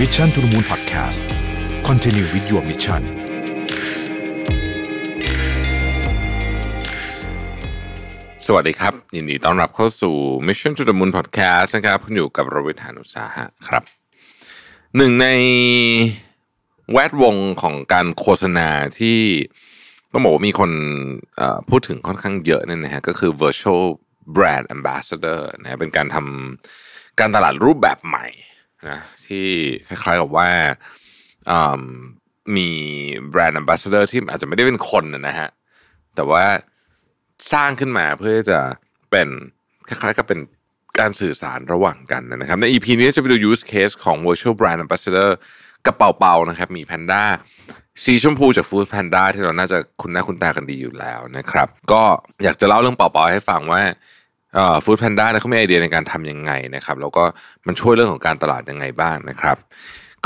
Mission to the Moon Podcast Continue with your mission สวัสดีครับ ยินดีต้อนรับเข้าสู่ Mission to the Moon Podcast นะครับคุณอยู่กับรวิทยานุสาหะครับหนึ่งในแวดวงของการโฆษณาที่ต้องบอกว่ามีคนเอ่อพูดถึงค่อนข้างเยอะเนี่ยนะฮะก็คือ virtual brand ambassador นะฮะเป็นการทำการตลาดรูปแบบใหม่ นะที่คล้ายๆกับว่ามมีแบรนด์ ambassador ที่อาจจะไม่ได้เป็นคนนะฮะแต่ว่าสร้างขึ้นมาเพื่อจะเป็นคล้ายๆกับเป็นการสื่อสารระหว่างกันนะครับ ใน EP นี้จะไปดู use case ของ virtual brand ambassador กระเป๋าเปานะครับ มีแพนด้าสีชมพูจาก Food Panda ที่เราน่าจะคุ้นหน้าคุ้นตากันดีอยู่แล้วนะครับ ก็อยากจะเล่าเรื่องเป่าเปาให้ฟังว่า ฟู้ดแพนด้าเนี่ยเขามีไอเดียในการทำยังไงนะครับแล้วก็มันช่วยเรื่องของการตลาดยังไงบ้างนะครับ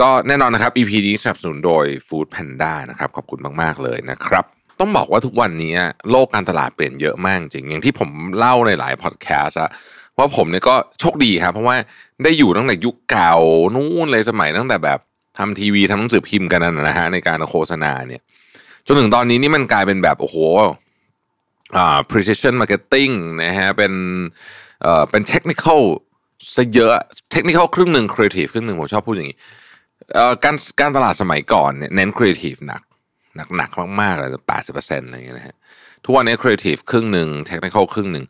ก็แน่นอนนะครับ EP นี้สนับสนุนโดย Food Panda นะครับขอบคุณมาก ๆ เลยนะครับ ต้องบอกว่าทุกวันนี้โลกการตลาดเปลี่ยนเยอะมากจริงอย่างที่ผมเล่าในหลายพอดแคสต์อะว่าผมเนี่ยก็โชคดีครับเพราะว่าได้อยู่ตั้งแต่ยุคเก่านู่นเลยสมัยตั้งแต่แบบทำทีวีทำหนังสือพิมพ์กันนะฮะในการโฆษณาเนี่ยจนถึงตอนนี้นี่มันกลายเป็นแบบโอ้โห precision marketing นะฮะเป็นเอ่อเป็น technical ซะเยอะ technical ครึ่งหนึ่ง creative ครึ่งหนึ่งผมชอบพูดอย่างนี้เอ่อการการตลาดสมัยก่อนเนี่ยเน้น creative หนักหนักหนักมากๆเลยแปดสิบเปอร์เซ็นต์อะไรอย่างเงี้ยนะฮะทุกวันนี้ creative ครึ่งหนึ่ง technical ครึ่งหนึ่ง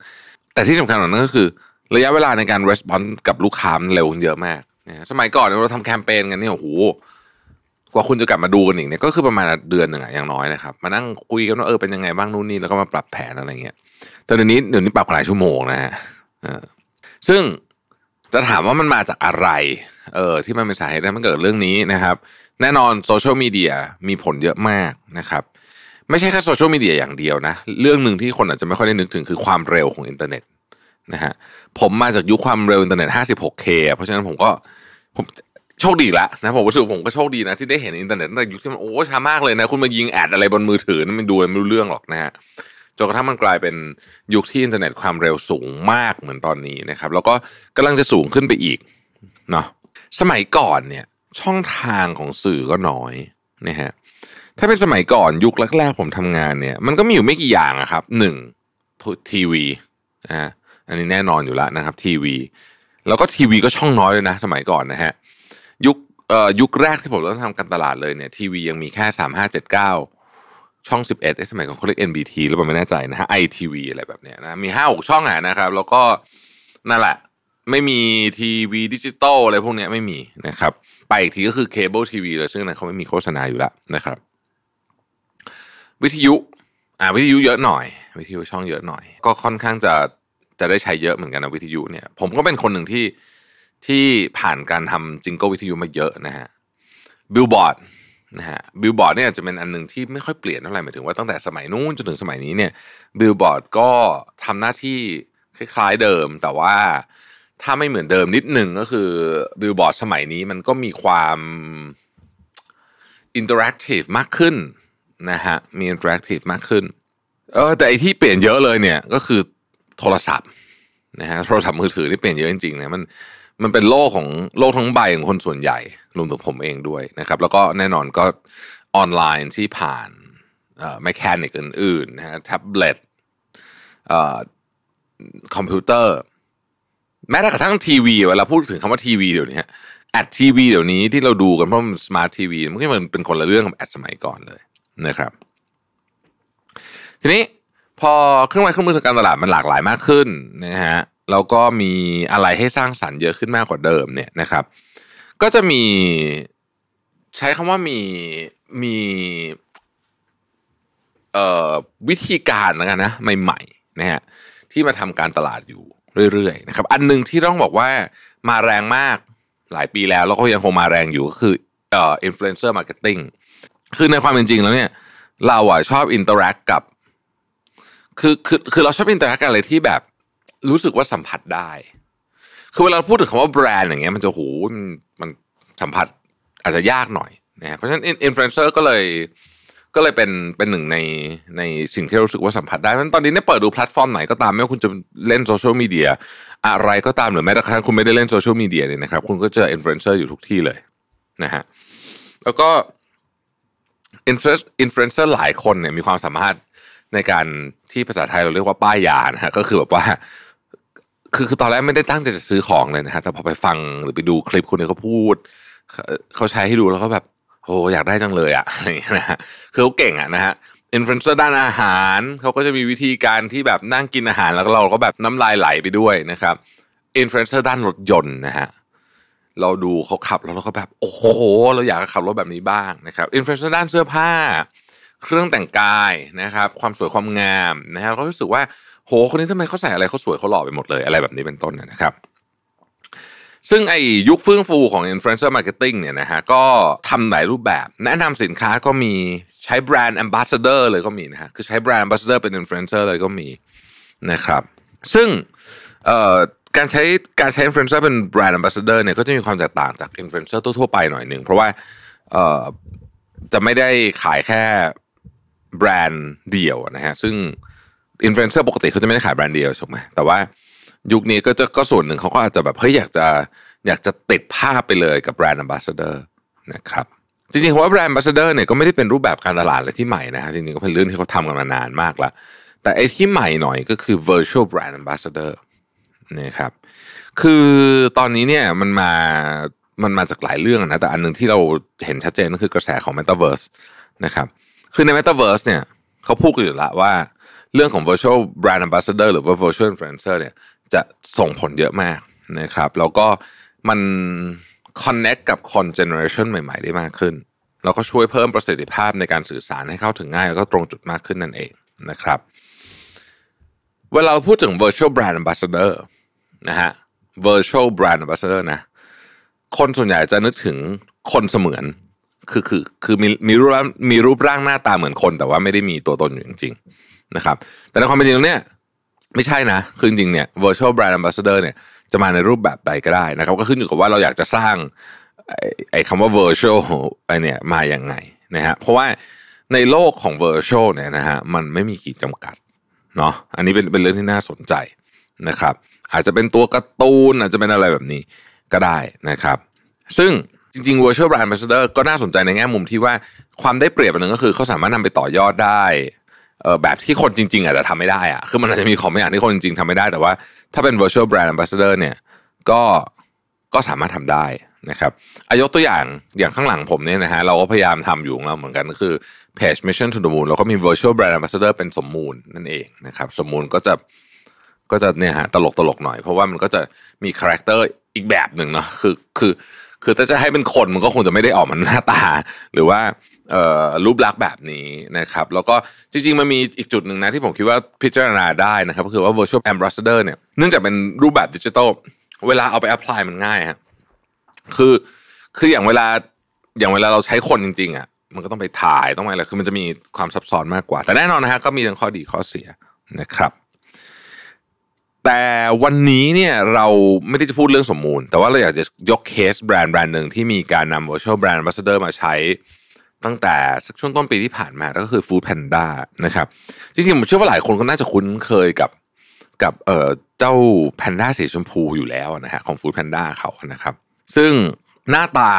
แต่ที่สำคัญกว่านั้นก็คือ ระยะเวลาในการ response กับลูกค้ามันเร็วเยอะมากนะสมัยก่อนเราทำแคมเปญกันเนี่ยโอ้โห ว่าคุณจะกลับมาดูกันอีกเนี่ยก็คือประมาณเดือนหนึ่งอะอย่างน้อยนะครับ มานั่งคุยกันว่าเออเป็นยังไงบ้างนู่นนี่แล้วก็มาปรับแผนอะไรเงี้ยแต่เดี๋ยวนี้เดี๋ยวนี้ปรับหลายชั่วโมงนะฮะซึ่งจะถามว่ามันมาจากอะไรเออที่มันเป็นสาเหตุที่มันเกิดเรื่องนี้นะครับ แน่นอน social media มีผลเยอะมากนะครับ ไม่ใช่แค่ social media อย่างเดียวนะ เรื่องหนึ่งที่คนอาจจะไม่ค่อยได้นึกถึงคือความเร็วของอินเทอร์เน็ตนะฮะผมมาจากยุคความเร็วอินเทอร์เน็ต 56K เพราะฉะนั้นผมก็ผม โชคดีละนะผมรู้สึกผมก็โชคดีนะที่ได้เห็นอินเทอร์เน็ตตั้งแต่ยุคที่มันโอ้ช้ามากเลยนะ คุณมายิง ad อะไรบนมือถือนั่นมันดูไม่รู้เรื่องหรอกนะฮะจนกระทั่งมันกลายเป็นยุคที่อินเทอร์เน็ตความเร็วสูงมากเหมือนตอนนี้นะครับ แล้วก็กำลังจะสูงขึ้นไปอีกเนาะสมัยก่อนเนี่ย ช่องทางของสื่อก็น้อยนะฮะถ้าเป็นสมัยก่อนยุคแรกๆผมทำงานเนี่ย มันก็มีอยู่ไม่กี่อย่างอะครับหนึ่งทีวีนะฮะอันนี้แน่นอนอยู่แล้วนะครับ ทีวี แล้วก็ทีวีก็ช่องน้อยเลยนะ สมัยก่อนนะฮะ ยุคเอ่อยุคแรกที่ผมเริ่มทำการตลาดเลยเนี่ยทีวียังมีแค่สามห้าเจ็ดเก้าช่องสิบเอ็ดสมัยก่อนเขาเรียก NBT หรือเปล่าไม่แน่ใจนะฮะไอทีวีอะไรแบบเนี้ยนะมีห้าหกช่องอะนะครับ แล้วก็นั่นแหละ ไม่มีทีวีดิจิตอลอะไรพวกเนี้ยไม่มีนะครับ ไปอีกทีก็คือเคเบิลทีวีเลยซึ่งนั้นเขาไม่มีโฆษณาอยู่แล้วนะครับ วิทยุอ่าวิทยุเยอะหน่อย วิทยุช่องเยอะหน่อย ก็ค่อนข้างจะจะได้ใช้เยอะเหมือนกันนะวิทยุเนี่ย ผมก็เป็นคนหนึ่งที่ ที่ผ่านการทำ jingle วิทยุมาเยอะนะฮะบิลบอร์ดนะฮะบิลบอร์ดเนี่ยจะเป็นอันหนึ่งที่ไม่ค่อยเปลี่ยนเท่าไหร่หมายถึงว่าตั้งแต่สมัยนู้นจนถึงสมัยนี้เนี่ยบิลบอร์ดก็ทำหน้าที่คล้ายๆเดิม แต่ว่าถ้าไม่เหมือนเดิมนิดหนึ่งก็คือบิลบอร์ดสมัยนี้มันก็มีความinteractive มากขึ้นนะฮะมี interactive มากขึ้นเออแต่ไอที่เปลี่ยนเยอะเลยเนี่ยก็คือโทรศัพท์นะฮะโทรศัพท์มือถือที่เปลี่ยนเยอะจริงๆนะมัน มันเป็นโลกของโลกทั้งใบของคนส่วนใหญ่รวมถึงผมเองด้วยนะครับ แล้วก็แน่นอนก็ออนไลน์ที่ผ่านเอ่อ mechanic อื่นๆนะฮะแท็บเล็ตเอ่อคอมพิวเตอร์ แม้แต่กระทั่งทีวีเวลาพูดถึงคำว่าทีวีเดี๋ยวนี้ad ทีวีเดี๋ยวนี้ที่เราดูกันเพราะมัน smart TV มันก็มันเป็นคนละเรื่องกับ ad สมัยก่อนเลยนะครับ ทีนี้พอเครื่องไม้เครื่องมือทางการตลาดมันหลากหลายมากขึ้นนะฮะ แล้วก็มีอะไรให้สร้างสรรค์เยอะขึ้นมากกว่าเดิมเนี่ยนะครับ ก็จะมีใช้คำว่ามีมีเอ่อวิธีการแล้วกันนะใหม่ๆนะฮะที่มาทำการตลาดอยู่เรื่อยๆนะครับ อันหนึ่งที่ต้องบอกว่ามาแรงมากหลายปีแล้ว แล้วก็ยังคงมาแรงอยู่ก็คือเอ่อ influencer marketing คือในความเป็นจริงแล้วเนี่ย เราอะชอบ interact กับ คือคือคือเราชอบ interact กับอะไรที่แบบ รู้สึกว่าสัมผัสได้ คือเวลาพูดถึงคำว่าแบรนด์อย่างเงี้ยมันจะโหมันมันสัมผัสอาจจะยากหน่อยนะเพราะฉะนั้นอินฟลูเอนเซอร์ก็เลยก็เลยเป็นเป็นหนึ่งในในสิ่งที่รู้สึกว่าสัมผัสได้เพราะฉะนั้นตอนนี้เนี่ยเปิดดูแพลตฟอร์มไหนก็ตามไม่ว่าคุณจะเล่น social media อะไรก็ตามหรือแม้แต่กระทั่งคุณไม่ได้เล่น social media เนี่ยนะครับคุณก็เจออินฟลูเอนเซอร์อยู่ทุกที่เลยนะฮะแล้วก็ influ influencer หลายคนเนี่ยมีความสามารถในการที่ภาษาไทยเราเรียกว่าป้ายยานะฮะก็คือแบบว่า คือคือตอนแรกไม่ได้ตั้งใจจะซื้อของเลยนะฮะแต่พอไปฟังหรือไปดูคลิปคนนี้เขาพูดเขาใช้ให้ดูแล้วก็แบบโอ้อยากได้จังเลยอะอะไรอย่างเงี้ยนะฮะคือเขาเก่งอะนะฮะอินฟลูเอนเซอร์ด้านอาหารเขาก็จะมีวิธีการที่แบบนั่งกินอาหารแล้วก็เราก็แบบน้ำลายไหลไปด้วยนะครับอินฟลูเอนเซอร์ด้านรถยนต์นะฮะเราดูเขาขับแล้วเราก็แบบโอ้โหเราอยากขับรถแบบนี้บ้างนะครับอินฟลูเอนเซอร์ด้านเสื้อผ้า เครื่องแต่งกายนะครับ ความสวยความงามนะฮะเราก็รู้สึกว่าโหคนนี้ทำไมเขาใส่อะไรเขาสวยเขาหล่อไปหมดเลยอะไรแบบนี้เป็นต้นนะครับ ซึ่งไอ้ยุคเฟื่องฟูของ Influencer Marketing เนี่ยนะฮะก็ทำหลายรูปแบบ แนะนำสินค้าก็มีใช้แบรนด์ Ambassador เลยก็มีนะฮะคือใช้ brand ambassador เป็น Influencer เลยก็มีนะครับ ซึ่งการใช้การใช้ Influencer เป็นแบรนด์ Ambassador เนี่ยก็จะมีความแตกต่างจาก Influencer ทั่วๆไปหน่อยหนึ่งเพราะว่าจะไม่ได้ขายแค่ แบรนด์เดียวนะฮะซึ่งอินฟลูเอนเซอร์ปกติเขาจะไม่ได้ขายแบรนด์เดียวถูกไหมแต่ว่ายุคนี้ก็จะก็ส่วนหนึ่งเขาก็อาจจะแบบเฮ้ยอยากจะอยากจะติดภาพไปเลยกับแบรนด์ ambassador นะครับจริงๆว่าแบรนด์ ambassador เนี่ยก็ไม่ได้เป็นรูปแบบการตลาดอะไรที่ใหม่นะฮะจริงๆก็เป็นเรื่องที่เขาทำกันมานานมากแล้ว แต่ไอ้ที่ใหม่หน่อยก็คือ virtual brand ambassador นะครับคือตอนนี้เนี่ยมันมามันมาจากหลายเรื่องนะแต่อันหนึ่งที่เราเห็นชัดเจนก็คือกระแสของ metaverse นะครับ คือใน metaverse เนี่ยเขาพูดกันอยู่ล้วว่า เรื่องของ virtual brand ambassador หรือว่า virtual influencer เนี่ยจะส่งผลเยอะมากนะครับแล้วก็มัน connect กับคน generation ใหม่ ๆ ได้มากขึ้น แล้วก็ช่วยเพิ่มประสิทธิภาพในการสื่อสารให้เข้าถึงง่าย แล้วก็ตรงจุดมากขึ้นนั่นเองนะครับ เวลาเราพูดถึง virtual brand ambassador นะฮะ virtual brand ambassador นะคนส่วนใหญ่จะนึกถึงคนเสมือน คือคือคือมีมีรูปมีรูปร่างหน้าตาเหมือนคน แต่ว่าไม่ได้มีตัวตนอยู่จริงๆนะครับ แต่ในความเป็นจริงเนี่ยไม่ใช่นะ คือจริงเนี่ย virtual brand ambassador เนี่ยจะมาในรูปแบบใดก็ได้นะครับ ก็ขึ้นอยู่กับว่าเราอยากจะสร้างไอ้ไอ้คำว่า virtual ไอเนี่ยมาอย่างไงนะฮะเพราะว่าในโลกของ virtual เนี่ยนะฮะมันไม่มีขีดจำกัดเนาะอันนี้เป็นเป็นเรื่องที่น่าสนใจนะครับ อาจจะเป็นตัวการ์ตูนอาจจะเป็นอะไรแบบนี้ก็ได้นะครับ ซึ่ง จริงๆ virtual brand ambassador ก็น่าสนใจในแง่มุมที่ว่าความได้เปรียบอันหนึ่งก็คือเขาสามารถนำไปต่อยอดได้แบบที่คนจริง ๆ อาจจะทำไม่ได้อะคือมันอาจจะมีของบางอย่างที่คนจริงๆทำไม่ได้แต่ว่า ถ้าเป็น virtual brand ambassador เนี่ยก็ก็สามารถทำได้นะครับอายกตัวอย่างอย่างข้างหลังผมเนี่ยนะฮะเราก็พยายามทำอยู่ของเราเหมือนกันก็คือ page mission to the moon แล้วก็มี virtual brand ambassador เป็นสมมูลนั่นเองนะครับสมมูลก็จะก็จะเนี่ยฮะตลกตลกหน่อย เพราะว่ามันก็จะมี character อีกแบบหนึ่งเนาะคือคือ คือถ้าจะให้เป็นคนมันก็คงจะไม่ได้ออกมาหน้าตา หรือว่ารูปลักษณ์แบบนี้นะครับ แล้วก็จริงๆมันมีอีกจุดหนึ่งนะที่ผมคิดว่าพิจารณาได้นะครับก็คือว่า virtual ambassador เนี่ยเนื่องจากเป็นรูปแบบดิจิทัลเวลาเอาไป apply มันง่ายฮะคือคืออย่างเวลาอย่างเวลาเราใช้คนจริงๆอะมันก็ต้องไปถ่ายต้องอะไรคือมันจะมีความซับซ้อนมากกว่า แต่แน่นอนนะฮะก็มีทั้งข้อดีข้อเสียนะครับ แต่วันนี้เนี่ยเราไม่ได้จะพูดเรื่องสมมูล แต่ว่าเราอยากจะยกเคสแบรนด์แบรนด์หนึ่งที่มีการนำ virtual brand ambassador มาใช้ตั้งแต่สักช่วงต้นปีที่ผ่านมาก็คือ Food Panda นะครับจริงๆผมเชื่อว่าหลายคนก็น่าจะคุ้นเคยกับกับเอ่อเจ้าแพนด้าสีชมพูอยู่แล้วนะฮะของ Food Panda เขานะครับ ซึ่งหน้าตา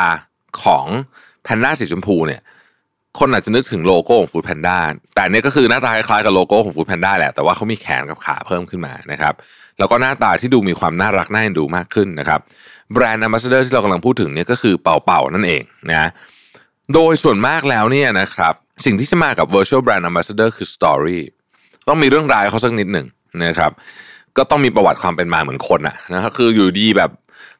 ของแพนด้าสีชมพูเนี่ยคนอาจจะนึกถึงโลโก้ของ Food Panda แต่เนี้ก็คือหน้าตาคล้ายๆกับโลโก้ของ Food Panda แหละแต่ว่าเขามีแขนกับขาเพิ่มขึ้นมานะครับ แล้วก็หน้าตาที่ดูมีความน่ารักน่าเอ็นดูมากขึ้นนะครับแบรนด์ Ambassador ที่เรากำลังพูดถึงเนี่ยก็คือเป่าเป่านั่นเองนะโดยส่วนมากแล้วเนี่ยนะครับสิ่งที่จะมากับ virtual brand ambassador คือ story ต้องมีเรื่องราวเขาสักนิดหนึ่งนะครับก็ต้องมีประวัติความเป็นมาเหมือนคนอะนะครับคืออยู่ดีแบบ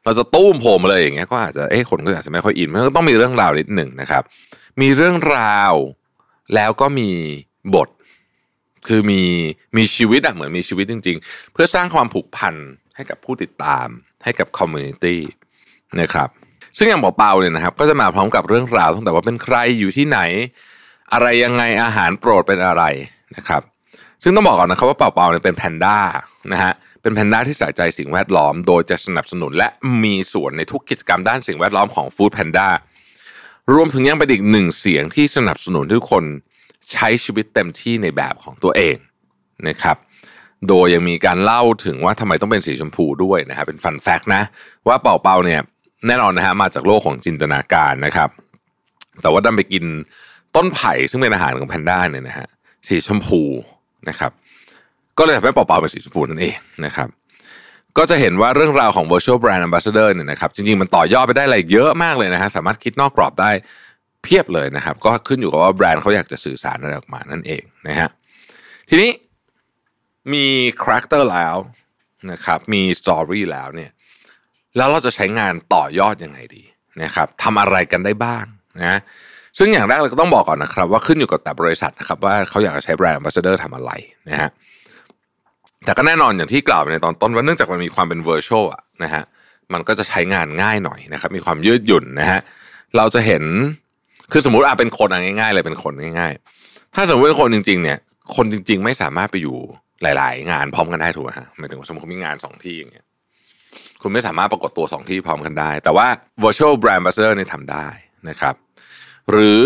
เราจะตู้มโผล่มาเลยอย่างเงี้ยก็อาจจะเอ้คนก็อาจจะไม่ค่อยอินมันก็ต้องมีเรื่องราวนิดหนึ่งนะครับ มีเรื่องราวแล้วก็มีบท คือมีมีชีวิตอะเหมือนมีชีวิตจริง ๆ เพื่อสร้างความผูกพันให้กับผู้ติดตาม ให้กับ community นะครับ ซึ่งอย่างเปาเปาเนี่ยนะครับ ก็จะมาพร้อมกับเรื่องราวตั้งแต่ว่าเป็นใครอยู่ที่ไหน อะไรยังไงอาหารโปรดเป็นอะไรนะครับ ซึ่งต้องบอกก่อนนะครับว่าเปาเปาเนี่ยเป็นแพนด้านะฮะเป็นแพนด้าที่ใส่ใจสิ่งแวดล้อม โดยจะสนับสนุนและมีส่วนในทุกกิจกรรมด้านสิ่งแวดล้อมของฟู้ดแพนด้ารวมถึงยังเป็นอีกหนึ่งเสียงที่สนับสนุนทุกคน ใช้ชีวิตเต็มที่ในแบบของตัวเองนะครับ โดยยังมีการเล่าถึงว่าทำไมต้องเป็นสีชมพูด้วยนะครับเป็นฟันแฟกนะ ว่าเป่าเปาเนี่ยแน่นอนนะฮะมาจากโลกของจินตนาการนะครับ แต่ว่าดันไปกินต้นไผ่ซึ่งเป็นอาหารของแพนด้าเนี่ยนะฮะสีชมพูนะครับ ก็เลยทำให้เปาเปาเป็นสีชมพูนั่นเองนะครับ ก็จะเห็นว่าเรื่องราวของ virtual brand ambassador เนี่ยนะครับ จริงๆ มันต่อยอดไปได้อะไรเยอะมากเลยนะฮะสามารถคิดนอกกรอบได้ เพียบเลยนะครับ ก็ขึ้นอยู่กับว่าแบรนด์เขาอยากจะสื่อสารอะไรออกมานั่นเองนะฮะทีนี้มีคาแรคเตอร์แล้วนะครับมี story แล้วเนี่ยแล้วเราจะใช้งานต่อยอดยังไงดีนะครับทำอะไรกันได้บ้างนะซึ่งอย่างแรกเราก็ต้องบอกก่อนนะครับ ว่าขึ้นอยู่กับแต่บริษัทนะครับ ว่าเขาอยากจะใช้แบรนด์ a m b a s s a d o r ทำอะไรนะฮะแต่ก็แน่นอนอย่างที่กล่าวไปในตอนต้นว่าเนื่องจากมันมีความเป็น virtual อะนะฮะมันก็จะใช้งานง่ายหน่อยนะครับ มีความยืดหยุ่นนะฮะเราจะเห็น คือสมมติอาเป็นคนง่ายๆเลยเป็นคนง่าย ๆ ถ้าสมมติเป็นคนจริง ๆ เนี่ย คนจริง ๆ ไม่สามารถไปอยู่หลาย ๆ งานพร้อมกันได้ถูกไหมฮะหมายถึงว่าสมมติมีงานสองที่อย่างเงี้ยคุณไม่สามารถปรากฏตัวสองที่พร้อมกันได้ แต่ว่า virtual brand ambassador เนี่ยทำได้นะครับ หรือ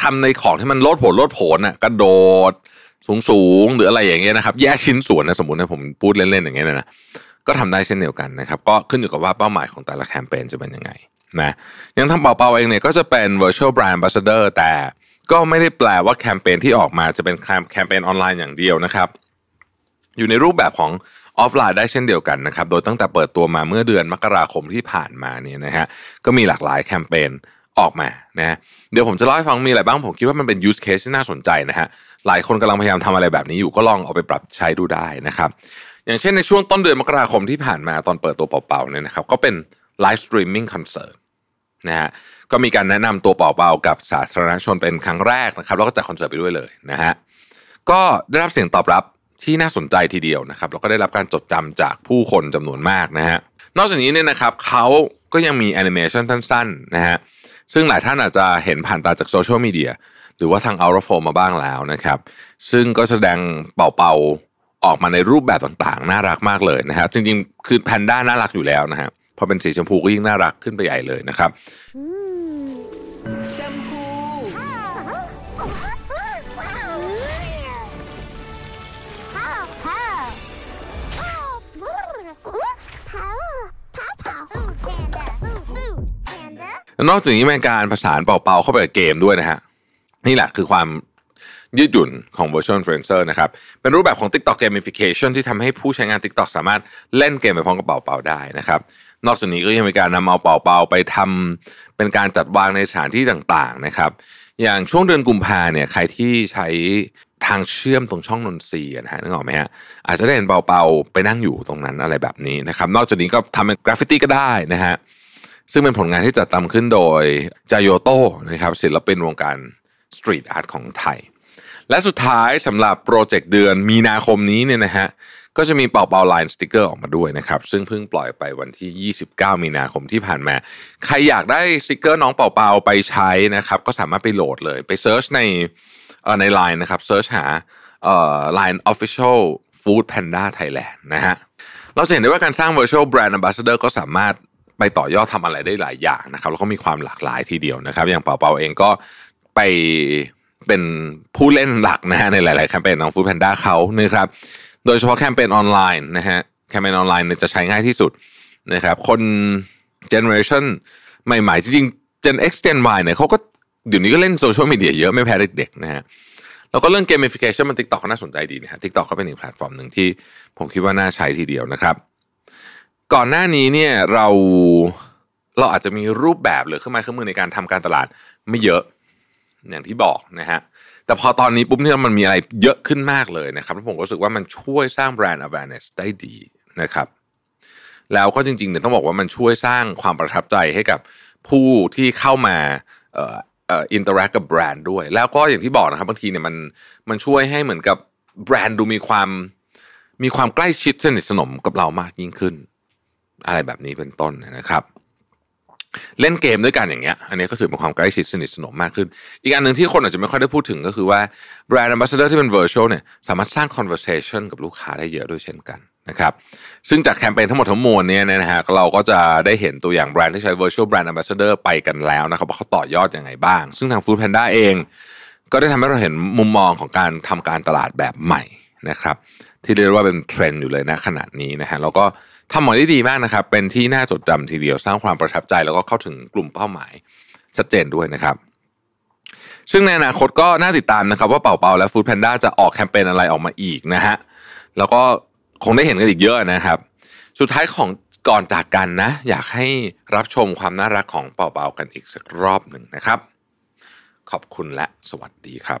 ทำในของที่มันโลดโผนโลดโผนอะกระโดดสูงสูงหรืออะไรอย่างเงี้ยนะครับ แยกชิ้นส่วนนะสมมตินะผมพูดเล่นๆอย่างเงี้ยนะก็ทำได้เช่นเดียวกันนะครับ ก็ขึ้นอยู่กับว่าเป้าหมายของแต่ละแคมเปญจะเป็นยังไง นะยังทำเป่าๆเองเนี่ยก็จะเป็น virtual brand ambassador แต่ก็ไม่ได้แปลว่าแคมเปญที่ออกมาจะเป็นแคมเปญออนไลน์อย่างเดียวนะครับ อยู่ในรูปแบบของออฟไลน์ได้เช่นเดียวกันนะครับ โดยตั้งแต่เปิดตัวมาเมื่อเดือนมกราคมที่ผ่านมาเนี่ยนะฮะก็มีหลากหลายแคมเปญออกมานะเดี๋ยวผมจะเล่าให้ฟังมีอะไรบ้างผมคิดว่ามันเป็น use case ที่น่าสนใจนะฮะหลายคนกำลังพยายามทำอะไรแบบนี้อยู่ก็ลองเอาไปปรับใช้ดูได้นะครับ อย่างเช่นในช่วงต้นเดือนมกราคมที่ผ่านมาตอนเปิดตัวเปาเปาเนี่ยนะครับก็เป็น live streaming คอนเสิร์ต นะฮะก็มีการแนะนำตัวเปาเปากับสาธารณชนเป็นครั้งแรกนะครับ แล้วก็จัดคอนเสิร์ตไปด้วยเลยนะฮะก็ได้รับเสียงตอบรับที่น่าสนใจทีเดียวนะครับแล้วก็ได้รับการจดจำจากผู้คนจำนวนมากนะฮะนอกจากนี้เนี่ยนะครับเขาก็ยังมีแอนิเมชันสั้นๆนะฮะซึ่งหลายท่านอาจจะเห็นผ่านตาจากโซเชียลมีเดียหรือว่าทางอัลโฟมาบ้างแล้วนะครับ ซึ่งก็แสดงเปาเปาออกมาในรูปแบบต่างๆ น่ารักมากเลยนะฮะจริงๆ คือแพนด้าน่ารักอยู่แล้วนะฮะ พอเป็นสีชมพูก็ยิ่งน่ารักขึ้นไปใหญ่เลยนะครับแชมพูนอกจากนี้เป็นการผสานเป่าๆเข้าไปกับเกมด้วยนะฮะ นี่แหละคือความยืดหยุ่นของ virtual influencer นะครับ เป็นรูปแบบของ TikTok gamification ที่ทำให้ผู้ใช้งาน TikTok สามารถเล่นเกมไปพร้อมกับเป่าๆได้นะครับ นอกจากนี้ก็ยังมีการนำเอาเปาเปาไปทำเป็นการจัดวางในสถานที่ต่างๆนะครับ อย่างช่วงเดือนกุมภาเนี่ยใครที่ใช้ทางเชื่อมตรงช่องนนทรีนะฮะนึกออกไหมฮะอาจจะได้เห็นเปาเปาไปนั่งอยู่ตรงนั้นอะไรแบบนี้นะครับ นอกจากนี้ก็ทำเป็นกราฟฟิตี้ก็ได้นะฮะซึ่งเป็นผลงานที่จัดทำขึ้นโดยจายโยโต้นะครับศิลปินวงการ street art ของไทย และสุดท้ายสำหรับโปรเจกต์เดือนมีนาคมนี้เนี่ยนะฮะ ก็จะมีเป่าเป่าไลน์สติกเกอร์ออกมาด้วยนะครับ ซึ่งเพิ่งปล่อยไปวันที่ 29 มีนาคมที่ผ่านมา ใครอยากได้สติกเกอร์น้องเป่าเป่าไปใช้นะครับ ก็สามารถไปโหลดเลยไป search ในเอ่อในไลน์นะครับ search หาเอ่อ Line Official Food Panda Thailand นะฮะเราจะเห็นได้ว่าการสร้าง virtual brand ambassador ก็สามารถไปต่อยอดทำอะไรได้หลายอย่างนะครับ แล้วก็มีความหลากหลายทีเดียวนะครับ อย่างเป่าเป่าเองก็ไปเป็นผู้เล่นหลักนะฮะในหลาย ๆ แคมเปญของ Food Panda เขานะครับ โดยเฉพาะแคมเปญออนไลน์นะฮะแคมเปญออนไลน์เนี่ยจะใช้ง่ายที่สุดนะครับคนเจเนอเรชันใหม่ๆ จริงๆ Gen X Gen Y เนี่ยเขาก็เดี๋ยวนี้ก็เล่นโซเชียลมีเดียเยอะไม่แพ้เด็กๆนะฮะแล้วก็เรื่อง gamification มัน TikTok ก็น่าสนใจดีนะฮะ TikTok ก็เป็นอีกแพลตฟอร์มหนึ่งที่ผมคิดว่าน่าใช้ทีเดียวนะครับ ก่อนหน้านี้เนี่ยเราเราอาจจะมีรูปแบบหรือเครื่องไม้เครื่องมือในการทำการตลาดไม่เยอะ อย่างที่บอกนะฮะแต่พอตอนนี้ปุ๊บเนี่ยมันมีอะไรเยอะขึ้นมากเลยนะครับแล้วผมรู้สึกว่ามันช่วยสร้างแบรนด์ awareness ได้ดีนะครับ แล้วก็จริงๆเนี่ยต้องบอกว่ามันช่วยสร้างความประทับใจให้กับผู้ที่เข้ามาเอ่อเอ่อ interact กับแบรนด์ด้วย แล้วก็อย่างที่บอกนะครับบางทีเนี่ยมันมันช่วยให้เหมือนกับแบรนด์ดูมีความมีความใกล้ชิดสนิทสนมกับเรามากยิ่งขึ้น อะไรแบบนี้เป็นต้นนะครับ เล่นเกมด้วยกันอย่างเงี้ย อันนี้ก็ถือเป็นความใกล้ชิดสนิทสนมมากขึ้น อีกอันหนึ่งที่คนอาจจะไม่ค่อยได้พูดถึงก็คือว่าแบรนด์ ambassador ที่เป็น virtual เนี่ยสามารถสร้าง conversation กับลูกค้าได้เยอะด้วยเช่นกันนะครับ ซึ่งจากแคมเปญทั้งหมดทั้งมวลเนี่ยนะฮะเราก็จะได้เห็นตัวอย่างแบรนด์ที่ใช้ virtual brand ambassador ไปกันแล้วนะครับว่าเขาต่อยอดอยังไงบ้าง ซึ่งทาง Food Panda เอง ก็ได้ทำให้เราเห็นมุมมองของการทำการตลาดแบบใหม่นะครับ ที่เรียกว่าเป็นเทรนด์อยู่เลยนะขนาดนี้นะฮะแล้วก็ ทำออกมาได้ดีมากนะครับ เป็นที่น่าจดจำทีเดียวสร้างความประทับใจแล้วก็เข้าถึงกลุ่มเป้าหมายชัดเจนด้วยนะครับซึ่งในอนาคตก็น่าติดตามนะครับ ว่าเป่าเป่าและ Food Panda จะออกแคมเปญอะไรออกมาอีกนะฮะแล้วก็คงได้เห็นกันอีกเยอะนะครับ สุดท้ายของก่อนจากกันนะ อยากให้รับชมความน่ารักของเป่าเป่ากันอีกสักรอบหนึ่งนะครับ ขอบคุณและสวัสดีครับ